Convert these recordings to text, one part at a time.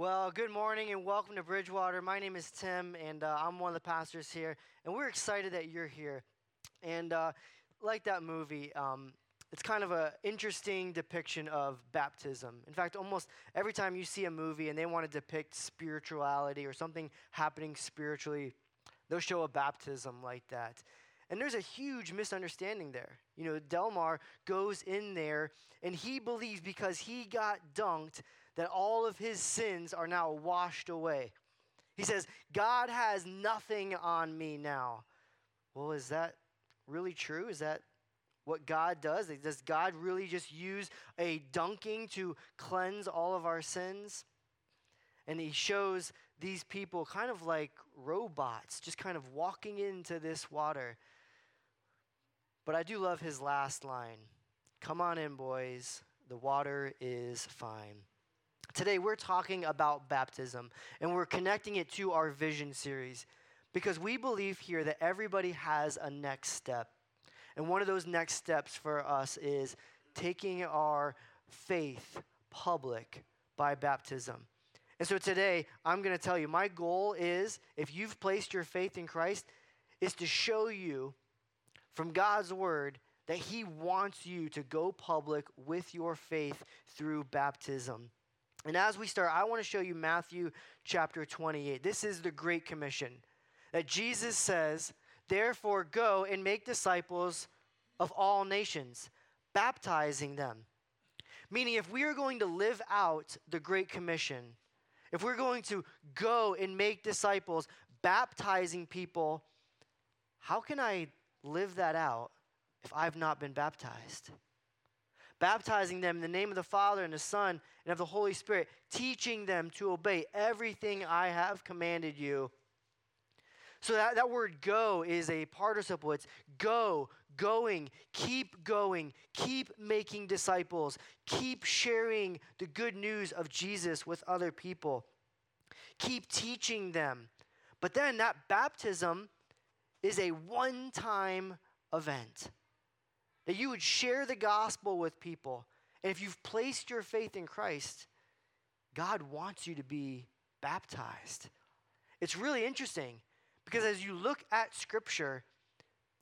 Well, good morning and welcome to Bridgewater. My name is Tim, and uh, I'm one of the pastors here, and we're excited that you're here. And uh, like that movie, um, it's kind of an interesting depiction of baptism. In fact, almost every time you see a movie and they want to depict spirituality or something happening spiritually, they'll show a baptism like that. And there's a huge misunderstanding there. You know, Delmar goes in there and he believes because he got dunked that all of his sins are now washed away. He says, God has nothing on me now. Well, is that really true? Is that what God does? Does God really just use a dunking to cleanse all of our sins? And he shows these people kind of like robots, just kind of walking into this water. But I do love his last line Come on in, boys. The water is fine. Today, we're talking about baptism, and we're connecting it to our vision series because we believe here that everybody has a next step. And one of those next steps for us is taking our faith public by baptism. And so today, I'm going to tell you my goal is if you've placed your faith in Christ, is to show you from God's word that He wants you to go public with your faith through baptism. And as we start, I want to show you Matthew chapter 28. This is the Great Commission that Jesus says, Therefore, go and make disciples of all nations, baptizing them. Meaning, if we are going to live out the Great Commission, if we're going to go and make disciples, baptizing people, how can I live that out if I've not been baptized? Baptizing them in the name of the Father and the Son and of the Holy Spirit, teaching them to obey everything I have commanded you. So that, that word go is a participle. It's go, going, keep going, keep making disciples, keep sharing the good news of Jesus with other people, keep teaching them. But then that baptism is a one time event that you would share the gospel with people. And if you've placed your faith in Christ, God wants you to be baptized. It's really interesting because as you look at Scripture,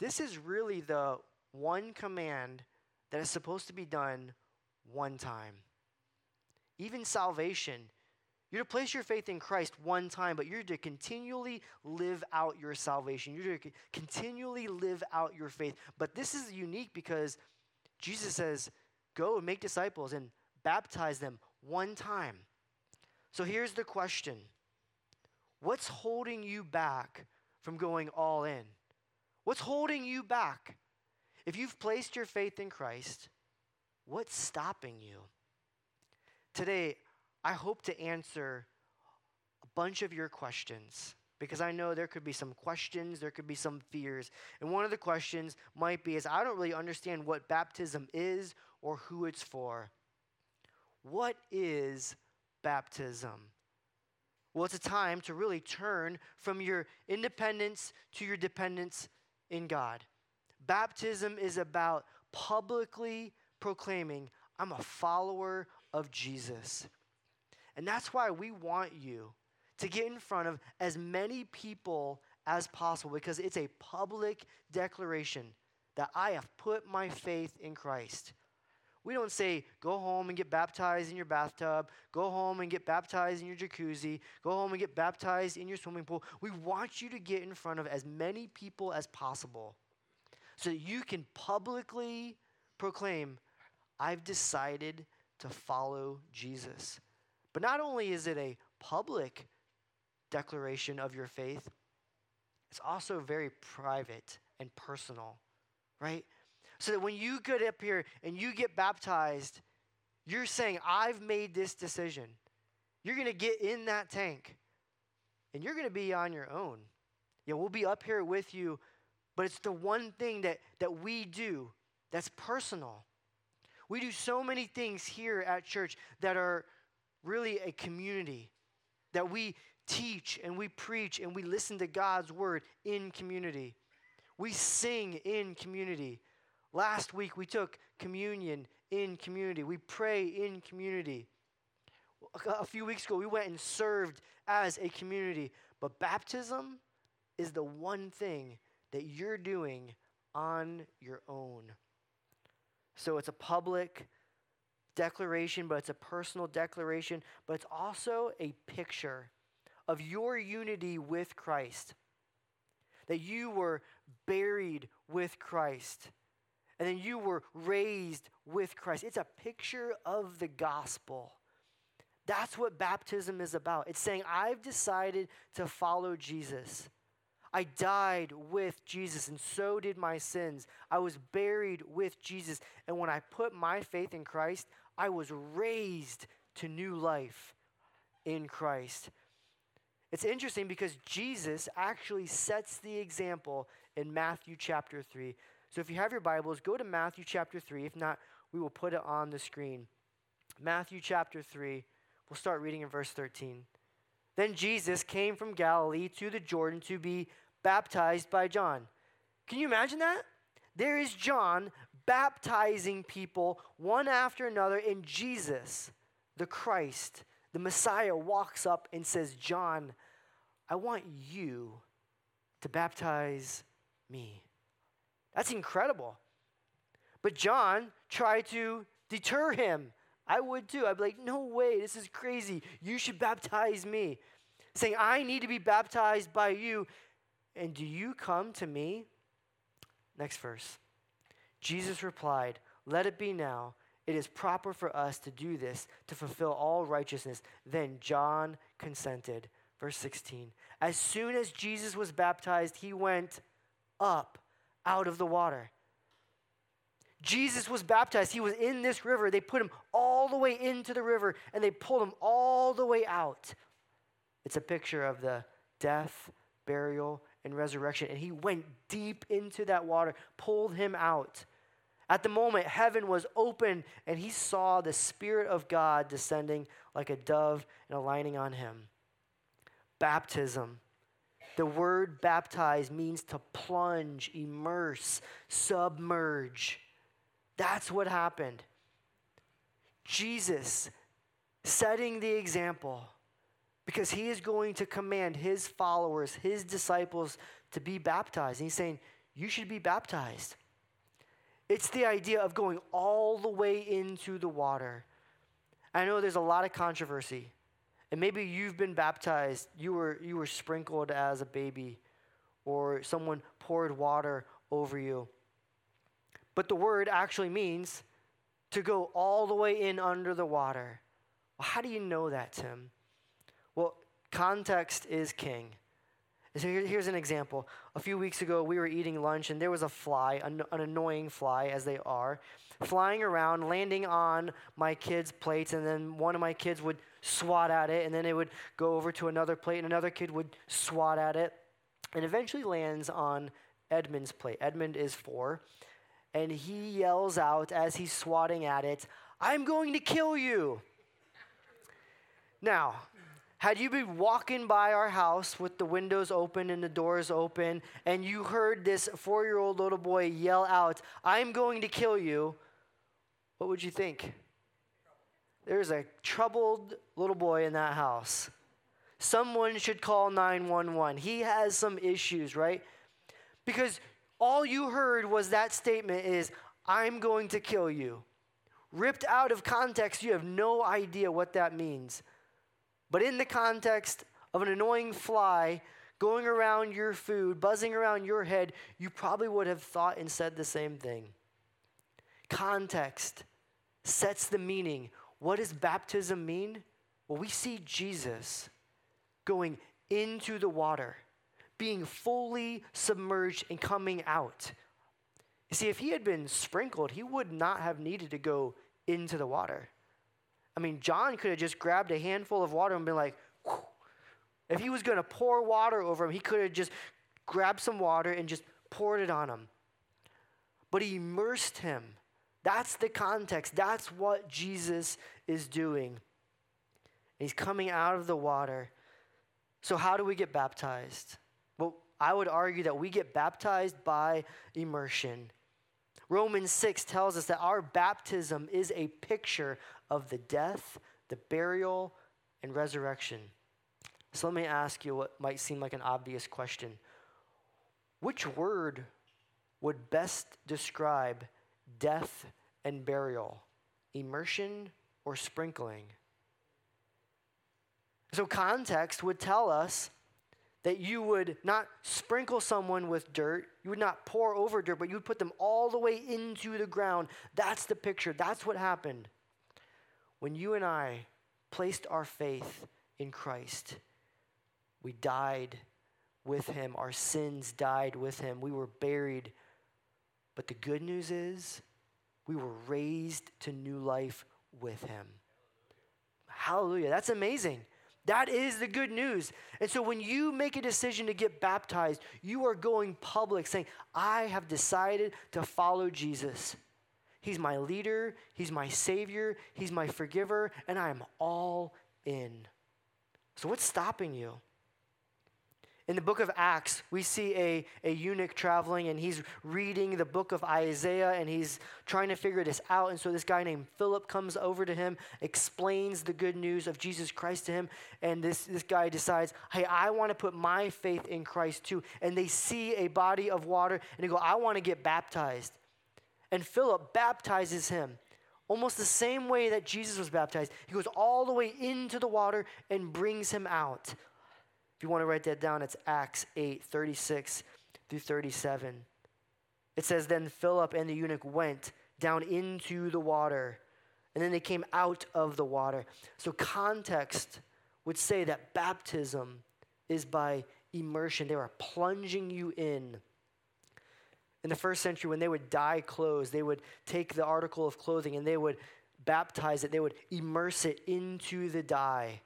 this is really the one command that is supposed to be done one time. Even salvation you're to place your faith in Christ one time, but you're to continually live out your salvation. You're to continually live out your faith. But this is unique because Jesus says, Go and make disciples and baptize them one time. So here's the question What's holding you back from going all in? What's holding you back? If you've placed your faith in Christ, what's stopping you? Today, I hope to answer a bunch of your questions because I know there could be some questions, there could be some fears. And one of the questions might be is I don't really understand what baptism is or who it's for. What is baptism? Well, it's a time to really turn from your independence to your dependence in God. Baptism is about publicly proclaiming, I'm a follower of Jesus. And that's why we want you to get in front of as many people as possible because it's a public declaration that I have put my faith in Christ. We don't say, go home and get baptized in your bathtub, go home and get baptized in your jacuzzi, go home and get baptized in your swimming pool. We want you to get in front of as many people as possible so that you can publicly proclaim, I've decided to follow Jesus. But not only is it a public declaration of your faith, it's also very private and personal, right? So that when you get up here and you get baptized, you're saying, I've made this decision. You're going to get in that tank and you're going to be on your own. Yeah, we'll be up here with you, but it's the one thing that, that we do that's personal. We do so many things here at church that are really a community that we teach and we preach and we listen to God's word in community. We sing in community. Last week we took communion in community. We pray in community. a few weeks ago, we went and served as a community. But baptism is the one thing that you're doing on your own. So it's a public declaration, but it's a personal declaration, but it's also a picture of your unity with Christ. That you were buried with Christ, and then you were raised with Christ. It's a picture of the gospel. That's what baptism is about. It's saying, I've decided to follow Jesus. I died with Jesus, and so did my sins. I was buried with Jesus. And when I put my faith in Christ, I was raised to new life in Christ. It's interesting because Jesus actually sets the example in Matthew chapter 3. So if you have your Bibles, go to Matthew chapter 3. If not, we will put it on the screen. Matthew chapter 3, we'll start reading in verse 13. Then Jesus came from Galilee to the Jordan to be baptized by John. Can you imagine that? There is John baptizing people one after another, in Jesus, the Christ, the Messiah, walks up and says, John, I want you to baptize me. That's incredible. But John tried to deter him. I would too. I'd be like, no way, this is crazy. You should baptize me. Saying, I need to be baptized by you. And do you come to me? Next verse. Jesus replied, Let it be now. It is proper for us to do this to fulfill all righteousness. Then John consented. Verse 16. As soon as Jesus was baptized, he went up out of the water. Jesus was baptized. He was in this river. They put him all the way into the river and they pulled him all the way out. It's a picture of the death, burial, and resurrection. And he went deep into that water, pulled him out. At the moment, heaven was open, and he saw the Spirit of God descending like a dove and alighting on him. Baptism. The word baptize means to plunge, immerse, submerge. That's what happened. Jesus setting the example because he is going to command his followers, his disciples, to be baptized. And he's saying, You should be baptized. It's the idea of going all the way into the water. I know there's a lot of controversy. And maybe you've been baptized, you were, you were sprinkled as a baby, or someone poured water over you. But the word actually means to go all the way in under the water. Well, how do you know that, Tim? Context is king. So here's an example. A few weeks ago, we were eating lunch, and there was a fly, an, an annoying fly, as they are, flying around, landing on my kids' plates, and then one of my kids would swat at it, and then it would go over to another plate, and another kid would swat at it, and eventually lands on Edmund's plate. Edmund is four, and he yells out as he's swatting at it, I'm going to kill you. Now, had you been walking by our house with the windows open and the doors open, and you heard this four year old little boy yell out, I'm going to kill you, what would you think? There's a troubled little boy in that house. Someone should call 911. He has some issues, right? Because all you heard was that statement is, I'm going to kill you. Ripped out of context, you have no idea what that means. But in the context of an annoying fly going around your food, buzzing around your head, you probably would have thought and said the same thing. Context sets the meaning. What does baptism mean? Well, we see Jesus going into the water, being fully submerged and coming out. You see, if he had been sprinkled, he would not have needed to go into the water. I mean, John could have just grabbed a handful of water and been like, if he was going to pour water over him, he could have just grabbed some water and just poured it on him. But he immersed him. That's the context. That's what Jesus is doing. He's coming out of the water. So, how do we get baptized? Well, I would argue that we get baptized by immersion. Romans 6 tells us that our baptism is a picture of the death, the burial, and resurrection. So let me ask you what might seem like an obvious question. Which word would best describe death and burial? Immersion or sprinkling? So, context would tell us that you would not sprinkle someone with dirt, you would not pour over dirt, but you would put them all the way into the ground. That's the picture. That's what happened. When you and I placed our faith in Christ, we died with him. Our sins died with him. We were buried. But the good news is, we were raised to new life with him. Hallelujah. That's amazing. That is the good news. And so when you make a decision to get baptized, you are going public saying, I have decided to follow Jesus. He's my leader, He's my Savior, He's my forgiver, and I am all in. So, what's stopping you? In the book of Acts, we see a, a eunuch traveling and he's reading the book of Isaiah and he's trying to figure this out. And so this guy named Philip comes over to him, explains the good news of Jesus Christ to him. And this, this guy decides, hey, I want to put my faith in Christ too. And they see a body of water and they go, I want to get baptized. And Philip baptizes him almost the same way that Jesus was baptized. He goes all the way into the water and brings him out. If you want to write that down, it's Acts 8 36 through 37. It says, Then Philip and the eunuch went down into the water, and then they came out of the water. So, context would say that baptism is by immersion, they were plunging you in. In the first century, when they would dye clothes, they would take the article of clothing and they would baptize it, they would immerse it into the dye,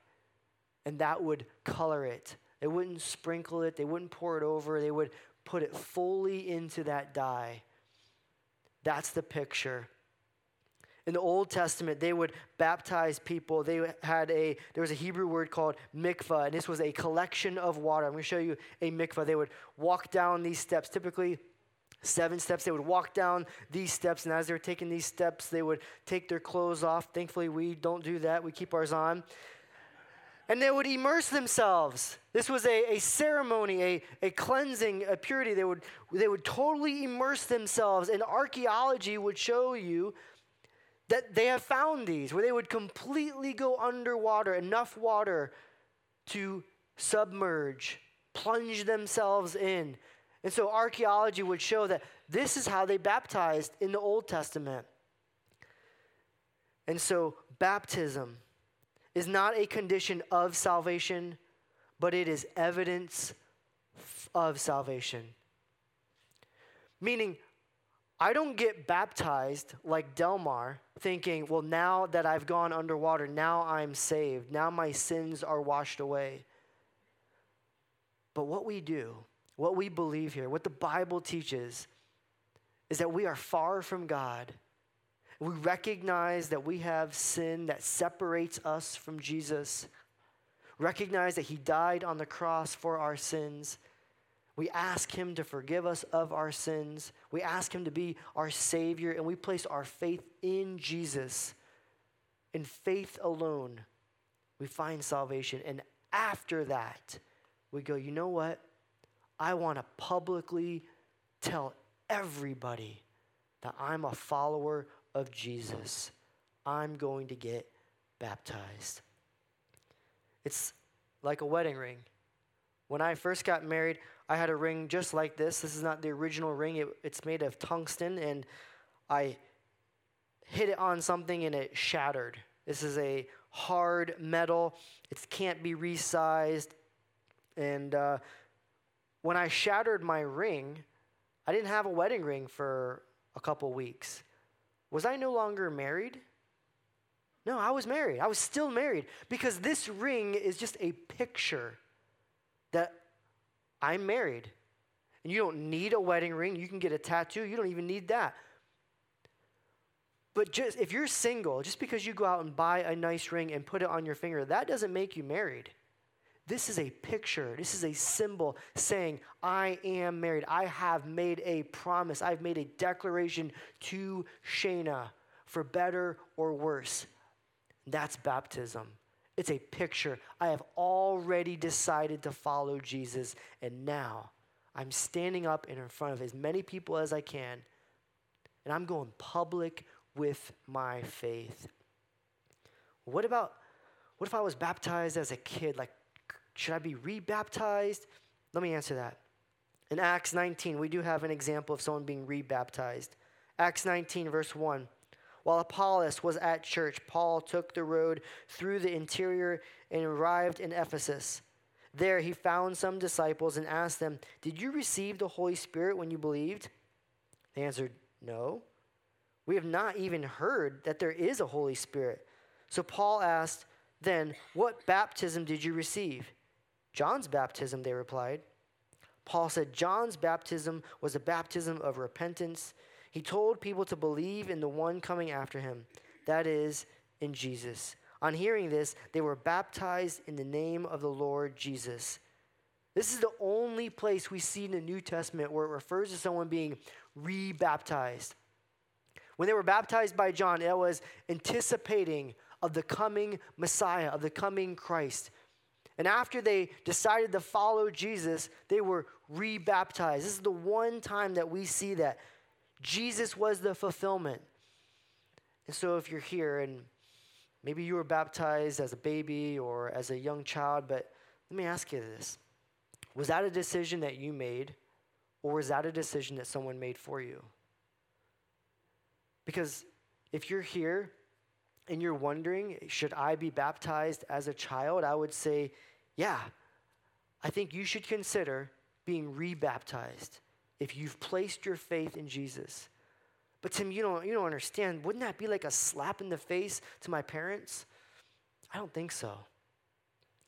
and that would color it. They wouldn't sprinkle it, they wouldn't pour it over, they would put it fully into that dye. That's the picture. In the Old Testament, they would baptize people. They had a, there was a Hebrew word called mikvah, and this was a collection of water. I'm going to show you a mikvah. They would walk down these steps, typically seven steps. They would walk down these steps, and as they were taking these steps, they would take their clothes off. Thankfully, we don't do that, we keep ours on and they would immerse themselves. This was a, a ceremony, a, a cleansing, a purity. They would, they would totally immerse themselves, and archaeology would show you that they have found these, where they would completely go underwater, enough water to submerge, plunge themselves in. And so archaeology would show that this is how they baptized in the Old Testament. And so baptism is not a condition of salvation, but it is evidence of salvation. Meaning, I don't get baptized like Delmar thinking, well, now that I've gone underwater, now I'm saved. Now my sins are washed away. But what we do, what we believe here, what the Bible teaches, is that we are far from God we recognize that we have sin that separates us from Jesus. Recognize that He died on the cross for our sins. We ask Him to forgive us of our sins. We ask Him to be our Savior, and we place our faith in Jesus. In faith alone, we find salvation. And after that, we go, you know what? I want to publicly tell everybody that I'm a follower of Jesus, I'm going to get baptized. It's like a wedding ring. When I first got married, I had a ring just like this. This is not the original ring, it, it's made of tungsten, and I hit it on something and it shattered. This is a hard metal, it can't be resized. And uh, when I shattered my ring, I didn't have a wedding ring for a couple weeks. Was I no longer married? No, I was married. I was still married because this ring is just a picture that I'm married. And you don't need a wedding ring. You can get a tattoo. You don't even need that. But just if you're single, just because you go out and buy a nice ring and put it on your finger, that doesn't make you married. This is a picture, this is a symbol saying, I am married. I have made a promise. I've made a declaration to Shana for better or worse. That's baptism. It's a picture. I have already decided to follow Jesus, and now I'm standing up in front of as many people as I can, and I'm going public with my faith. What about what if I was baptized as a kid? Like, should I be rebaptized? Let me answer that. In Acts 19, we do have an example of someone being rebaptized. Acts 19, verse 1. While Apollos was at church, Paul took the road through the interior and arrived in Ephesus. There he found some disciples and asked them, Did you receive the Holy Spirit when you believed? They answered, No. We have not even heard that there is a Holy Spirit. So Paul asked, Then, what baptism did you receive? John's baptism, they replied. Paul said, John's baptism was a baptism of repentance he told people to believe in the one coming after him, that is, in Jesus. On hearing this, they were baptized in the name of the Lord Jesus. This is the only place we see in the New Testament where it refers to someone being rebaptized. When they were baptized by John, it was anticipating of the coming Messiah, of the coming Christ. And after they decided to follow Jesus, they were rebaptized. This is the one time that we see that Jesus was the fulfillment. And so if you're here and maybe you were baptized as a baby or as a young child, but let me ask you this Was that a decision that you made, or was that a decision that someone made for you? Because if you're here and you're wondering, should I be baptized as a child? I would say, yeah, I think you should consider being rebaptized if you've placed your faith in Jesus. But Tim, you don't, you don't understand. Wouldn't that be like a slap in the face to my parents? I don't think so.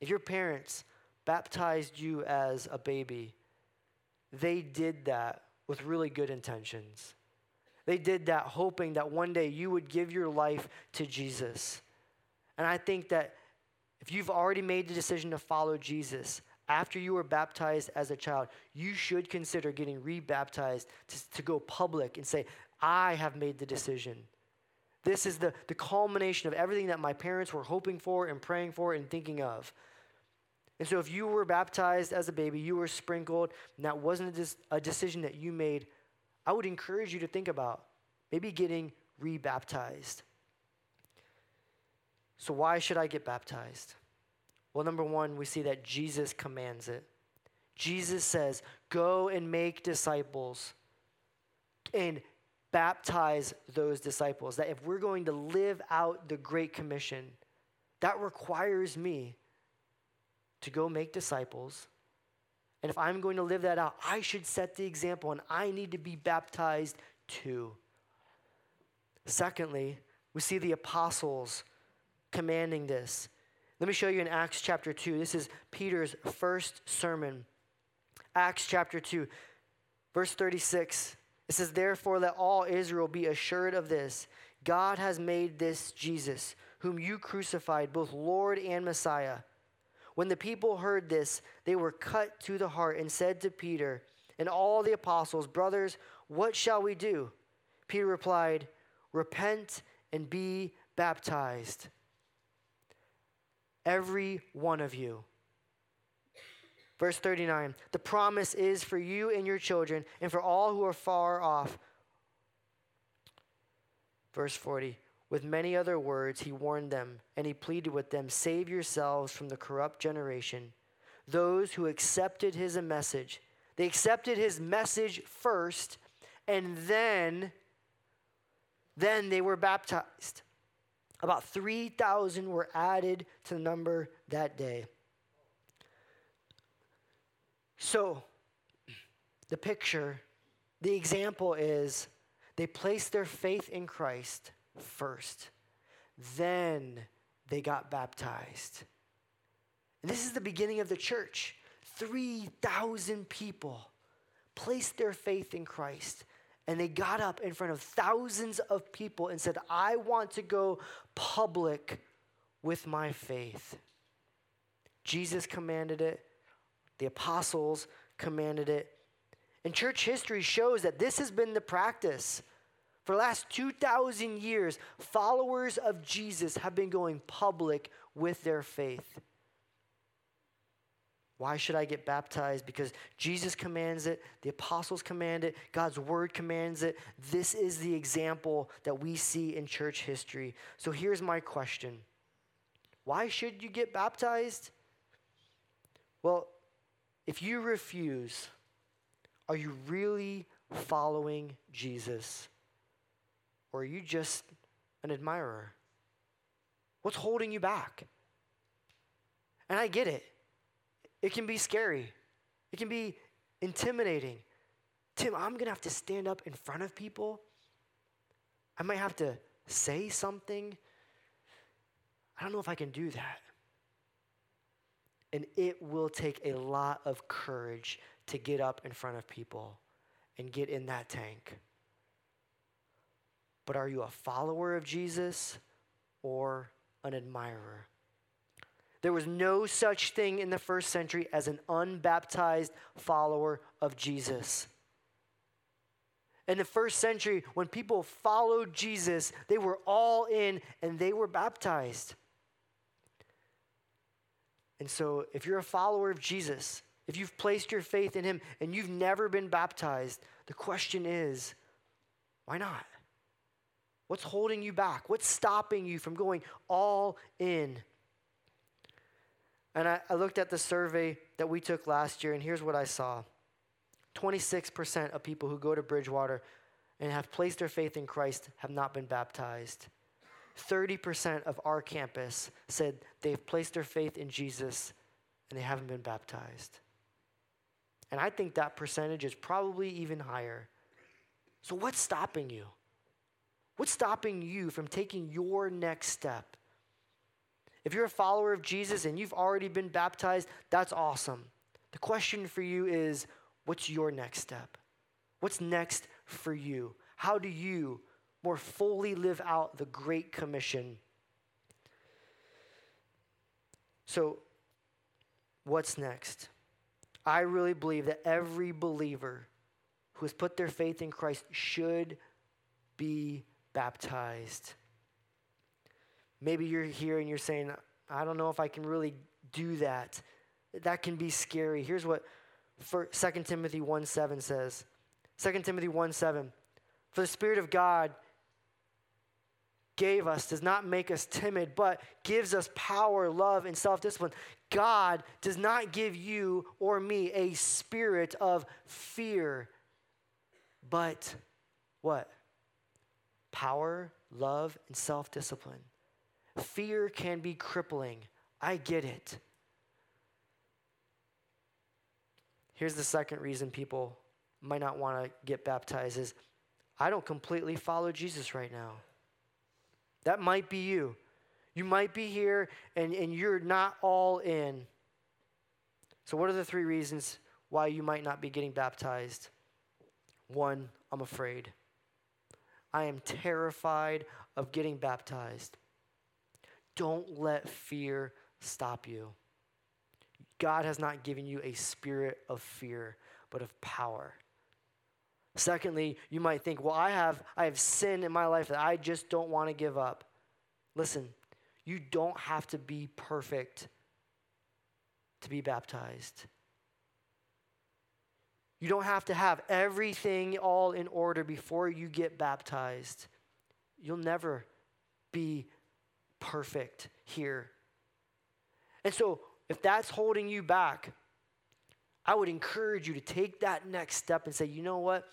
If your parents baptized you as a baby, they did that with really good intentions. They did that hoping that one day you would give your life to Jesus. And I think that if you've already made the decision to follow Jesus, after you were baptized as a child, you should consider getting rebaptized to, to go public and say, I have made the decision. This is the, the culmination of everything that my parents were hoping for and praying for and thinking of. And so, if you were baptized as a baby, you were sprinkled, and that wasn't a, a decision that you made, I would encourage you to think about maybe getting rebaptized. So, why should I get baptized? Well, number one, we see that Jesus commands it. Jesus says, Go and make disciples and baptize those disciples. That if we're going to live out the Great Commission, that requires me to go make disciples. And if I'm going to live that out, I should set the example and I need to be baptized too. Secondly, we see the apostles commanding this. Let me show you in Acts chapter 2. This is Peter's first sermon. Acts chapter 2, verse 36. It says, Therefore, let all Israel be assured of this God has made this Jesus, whom you crucified, both Lord and Messiah. When the people heard this, they were cut to the heart and said to Peter and all the apostles, Brothers, what shall we do? Peter replied, Repent and be baptized every one of you. Verse 39 The promise is for you and your children, and for all who are far off. Verse 40 With many other words, he warned them, and he pleaded with them Save yourselves from the corrupt generation. Those who accepted his message, they accepted his message first, and then, then they were baptized. About 3,000 were added to the number that day. So, the picture, the example is they placed their faith in Christ first, then they got baptized. And this is the beginning of the church. 3,000 people placed their faith in Christ. And they got up in front of thousands of people and said, I want to go public with my faith. Jesus commanded it, the apostles commanded it. And church history shows that this has been the practice. For the last 2,000 years, followers of Jesus have been going public with their faith. Why should I get baptized? Because Jesus commands it, the apostles command it, God's word commands it. This is the example that we see in church history. So here's my question Why should you get baptized? Well, if you refuse, are you really following Jesus? Or are you just an admirer? What's holding you back? And I get it. It can be scary, it can be intimidating. Tim, I'm going to have to stand up in front of people. I might have to say something. I don't know if I can do that. And it will take a lot of courage to get up in front of people and get in that tank. But are you a follower of Jesus or an admirer? There was no such thing in the first century as an unbaptized follower of Jesus. In the first century, when people followed Jesus, they were all in and they were baptized. And so, if you're a follower of Jesus, if you've placed your faith in him and you've never been baptized, the question is why not? What's holding you back? What's stopping you from going all in? And I, I, looked at the survey that we took last year, and here's what I saw 26% of people who go to Bridgewater and have placed their faith in Christ have not been baptized. 30% of our campus said they've placed their faith in Jesus and they haven't been baptized. And I think that percentage is probably even higher. So, what's stopping you? What's stopping you from taking your next step? If you're a follower of Jesus and you've already been baptized, that's awesome. The question for you is what's your next step? What's next for you? How do you more fully live out the Great Commission? So, what's next? I really believe that every believer who has put their faith in Christ should be baptized. Maybe you're here and you're saying, I don't know if I can really do that. That can be scary. Here's what for 2 Timothy 1 7 says 2 Timothy 1 7. For the Spirit of God gave us does not make us timid, but gives us power, love, and self discipline. God does not give you or me a spirit of fear, but what? Power, love, and self discipline. Fear can be crippling. I get it. Here's the second reason people might not want to get baptized is I don't completely follow Jesus right now. That might be you. You might be here and, and you're not all in. So, what are the three reasons why you might not be getting baptized? One, I'm afraid. I am terrified of getting baptized. Don't let fear stop you. God has not given you a spirit of fear, but of power. Secondly, you might think, well, I have, I have sin in my life that I just don't want to give up. Listen, you don't have to be perfect to be baptized. You don't have to have everything all in order before you get baptized. You'll never be perfect here. And so, if that's holding you back, I would encourage you to take that next step and say, you know what?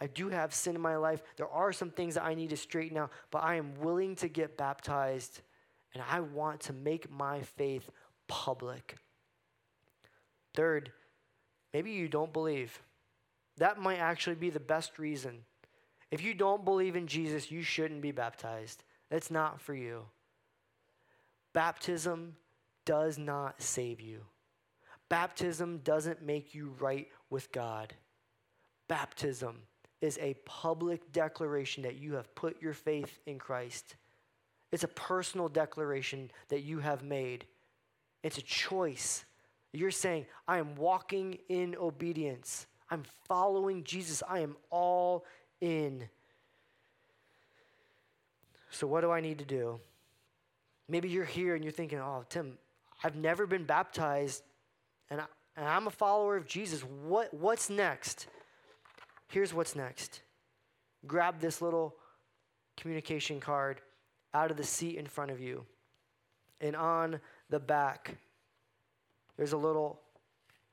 I do have sin in my life. There are some things that I need to straighten out, but I am willing to get baptized and I want to make my faith public. Third, maybe you don't believe. That might actually be the best reason. If you don't believe in Jesus, you shouldn't be baptized. It's not for you. Baptism does not save you. Baptism doesn't make you right with God. Baptism is a public declaration that you have put your faith in Christ. It's a personal declaration that you have made. It's a choice. You're saying, I am walking in obedience. I'm following Jesus. I am all in. So, what do I need to do? Maybe you're here and you're thinking, oh, Tim, I've never been baptized and, I, and I'm a follower of Jesus. What, what's next? Here's what's next grab this little communication card out of the seat in front of you. And on the back, there's a little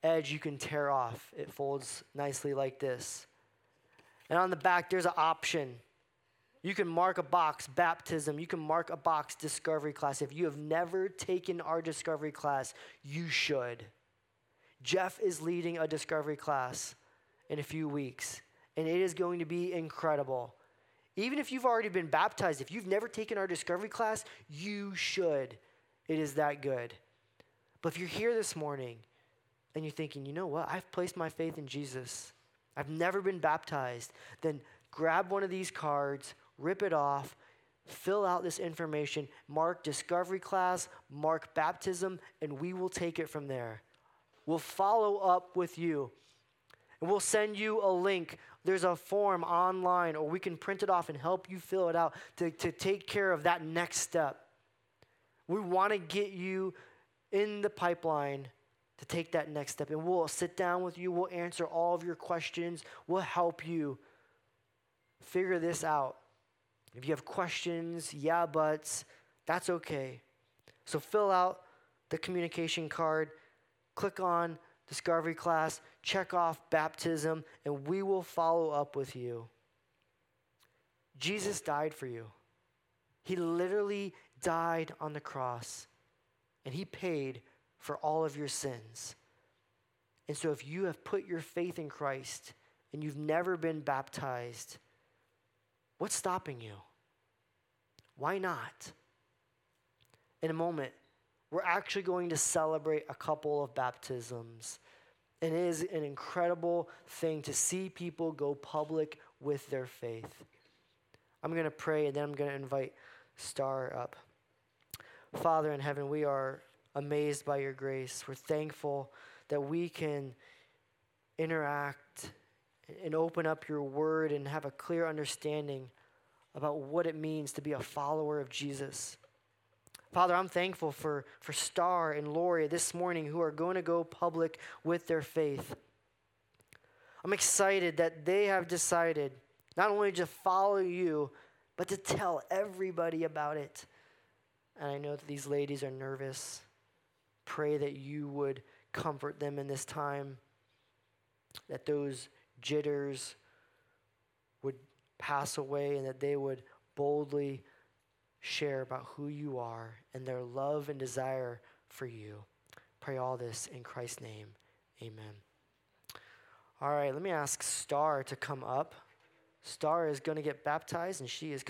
edge you can tear off. It folds nicely like this. And on the back, there's an option. You can mark a box, baptism. You can mark a box, discovery class. If you have never taken our discovery class, you should. Jeff is leading a discovery class in a few weeks, and it is going to be incredible. Even if you've already been baptized, if you've never taken our discovery class, you should. It is that good. But if you're here this morning and you're thinking, you know what, I've placed my faith in Jesus, I've never been baptized, then grab one of these cards, rip it off, fill out this information, mark discovery class, mark baptism, and we will take it from there. We'll follow up with you. And we'll send you a link. There's a form online, or we can print it off and help you fill it out to, to take care of that next step. We want to get you in the pipeline to take that next step. And we'll sit down with you, we'll answer all of your questions, we'll help you figure this out. If you have questions, yeah, buts, that's okay. So fill out the communication card, click on discovery class, check off baptism, and we will follow up with you. Jesus died for you. He literally died on the cross, and He paid for all of your sins. And so, if you have put your faith in Christ and you've never been baptized, what's stopping you? Why not? In a moment, we're actually going to celebrate a couple of baptisms. And it is an incredible thing to see people go public with their faith. I'm going to pray and then I'm going to invite Star up. Father in heaven, we are amazed by your grace. We're thankful that we can interact and open up your word and have a clear understanding about what it means to be a follower of Jesus. Father, I'm thankful for, for Star and Lori this morning who are going to go public with their faith. I'm excited that they have decided not only to follow you, but to tell everybody about it. And I know that these ladies are nervous. Pray that you would comfort them in this time, that those jitters pass away, and that they would boldly share about who you are and their love and desire for you. Pray all this in Christ's name. Amen. All right, let me ask Star to come up. Star is going to get baptized, and she is